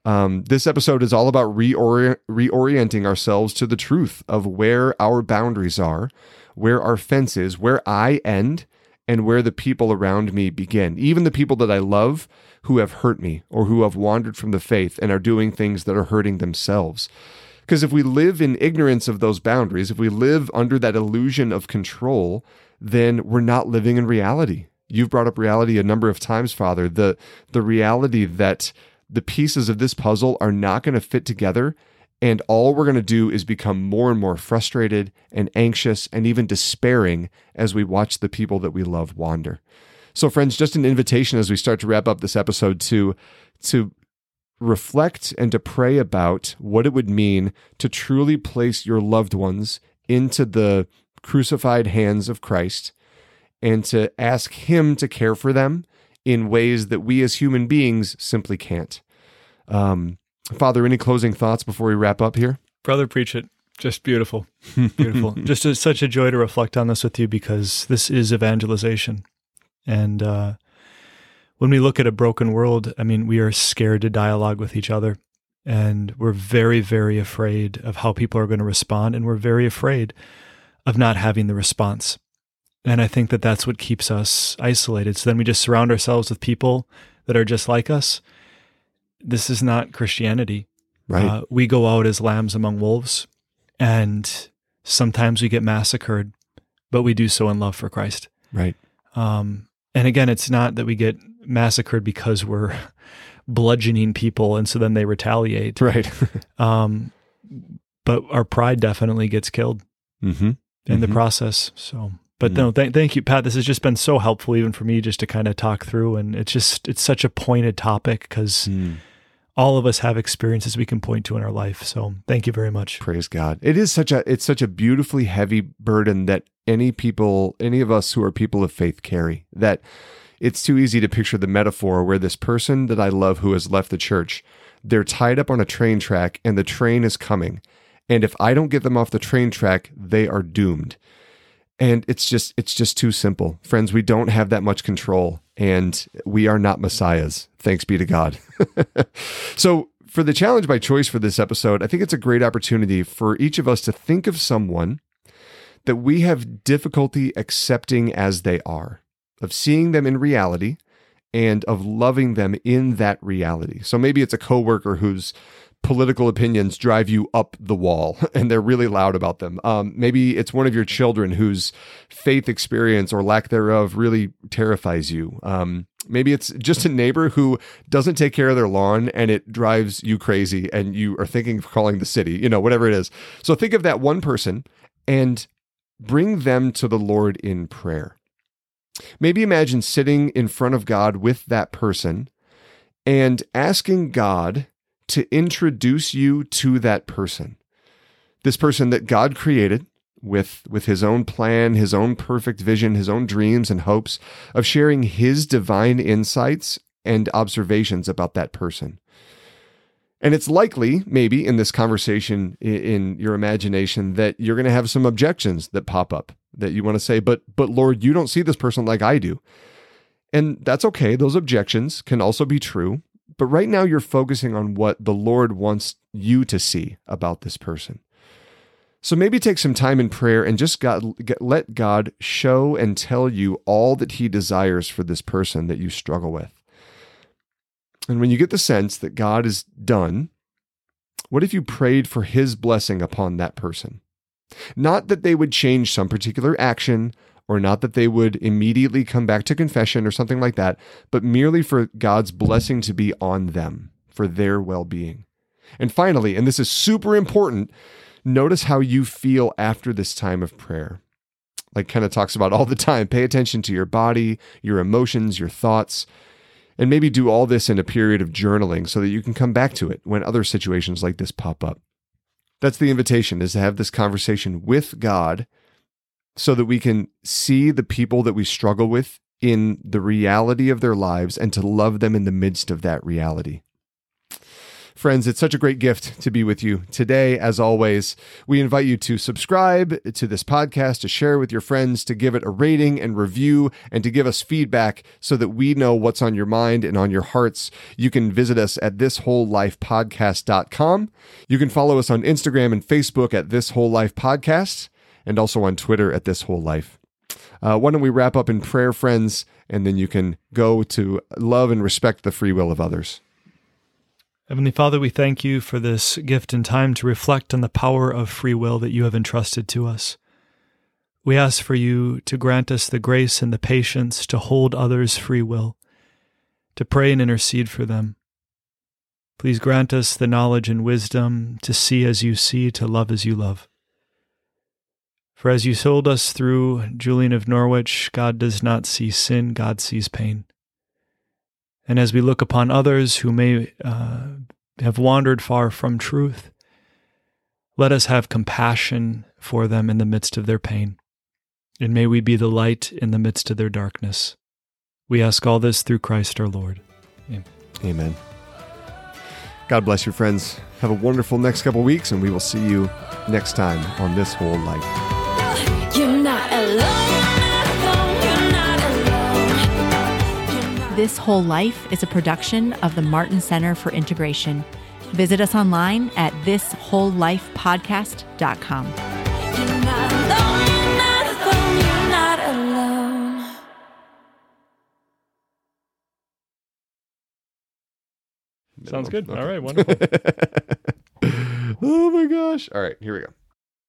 Speaker 2: Um, this episode is all about reori- reorienting ourselves to the truth of where our boundaries are, where our fence is, where I end, and where the people around me begin, even the people that I love who have hurt me or who have wandered from the faith and are doing things that are hurting themselves. Because if we live in ignorance of those boundaries, if we live under that illusion of control, then we're not living in reality. You've brought up reality a number of times, Father. The the reality that the pieces of this puzzle are not going to fit together and all we're going to do is become more and more frustrated and anxious and even despairing as we watch the people that we love wander. So friends, just an invitation as we start to wrap up this episode to to reflect and to pray about what it would mean to truly place your loved ones into the crucified hands of Christ and to ask Him to care for them in ways that we as human beings simply can't. Um, Father, any closing thoughts before we wrap up here?
Speaker 1: Brother, preach it. Just beautiful. Beautiful. Just a, such a joy to reflect on this with you because this is evangelization. And uh, when we look at a broken world, I mean, we are scared to dialogue with each other. And we're very, very afraid of how people are going to respond. And we're very afraid of not having the response. And I think that that's what keeps us isolated. So then we just surround ourselves with people that are just like us. This is not Christianity.
Speaker 2: Right.
Speaker 1: Uh, we go out as lambs among wolves, and sometimes we get massacred, but we do so in love for Christ.
Speaker 2: right.
Speaker 1: Um, and again, it's not that we get massacred because we're bludgeoning people and so then they retaliate.
Speaker 2: Right.
Speaker 1: Um, but our pride definitely gets killed
Speaker 2: mm-hmm.
Speaker 1: in the
Speaker 2: Mhm.
Speaker 1: process. So, but
Speaker 2: Mm.
Speaker 1: no, th- thank you, Pat. This has just been so helpful, even for me, just to kind of talk through. And it's just, it's such a pointed topic because
Speaker 2: Mm.
Speaker 1: all of us have experiences we can point to in our life. So, thank you very much.
Speaker 2: Praise God. It is such a it's such a beautifully heavy burden that any people, any of us who are people of faith carry. That it's too easy to picture the metaphor where this person that I love who has left the church, they're tied up on a train track and the train is coming. And if I don't get them off the train track, they are doomed. And it's just it's just too simple. Friends, we don't have that much control and we are not messiahs. Thanks be to God. so, for the challenge by choice for this episode, I think it's a great opportunity for each of us to think of someone that we have difficulty accepting as they are, of seeing them in reality and of loving them in that reality. So maybe it's a coworker whose political opinions drive you up the wall and they're really loud about them. Um, maybe it's one of your children whose faith experience or lack thereof really terrifies you. Um, maybe it's just a neighbor who doesn't take care of their lawn and it drives you crazy and you are thinking of calling the city, you know, whatever it is. So think of that one person and bring them to the Lord in prayer. Maybe imagine sitting in front of God with that person and asking God to introduce you to that person. This person that God created with with his own plan, his own perfect vision, his own dreams and hopes of sharing his divine insights and observations about that person. And it's likely, maybe in this conversation in your imagination, that you're going to have some objections that pop up that you want to say, but but Lord, you don't see this person like I do. And that's okay. Those objections can also be true. But right now, you're focusing on what the Lord wants you to see about this person. So maybe take some time in prayer and just God, get, let God show and tell you all that He desires for this person that you struggle with. And when you get the sense that God is done, what if you prayed for His blessing upon that person? Not that they would change some particular action or not that they would immediately come back to confession or something like that, but merely for God's blessing to be on them for their well being. And finally, and this is super important, notice how you feel after this time of prayer. Like kind of talks about all the time. Pay attention to your body, your emotions, your thoughts, and maybe do all this in a period of journaling so that you can come back to it when other situations like this pop up. That's the invitation is to have this conversation with God so that we can see the people that we struggle with in the reality of their lives and to love them in the midst of that reality. Friends, it's such a great gift to be with you today. As always, we invite you to subscribe to this podcast, to share with your friends, to give it a rating and review, and to give us feedback so that we know what's on your mind and on your hearts. You can visit us at thiswholelifepodcast.com. You can follow us on Instagram and Facebook at This Whole Life Podcast, and also on Twitter at This Whole Life. Uh, why don't we wrap up in prayer, friends, and then you can go to love and respect the free will of others.
Speaker 1: Heavenly Father, we thank you for this gift and time to reflect on the power of free will that you have entrusted to us. We ask for you to grant us the grace and the patience to hold others' free will, to pray and intercede for them. Please grant us the knowledge and wisdom to see as you see, to love as you love. For as you told us through Julian of Norwich, God does not see sin, God sees pain. And as we look upon others who may uh, have wandered far from truth, let us have compassion for them in the midst of their pain. And may we be the light in the midst of their darkness. We ask all this through Christ our Lord. Amen.
Speaker 2: Amen. God bless you, friends. Have a wonderful next couple weeks, and we will see you next time on This Whole Life.
Speaker 3: You're not alone,
Speaker 5: This Whole Life is a production of the Martin Center for Integration. Visit us online at thiswholelifepodcast.com.
Speaker 3: You're not alone, you're not alone, you're not alone.
Speaker 4: Sounds good. All right, wonderful.
Speaker 2: oh my gosh. All right, here we go.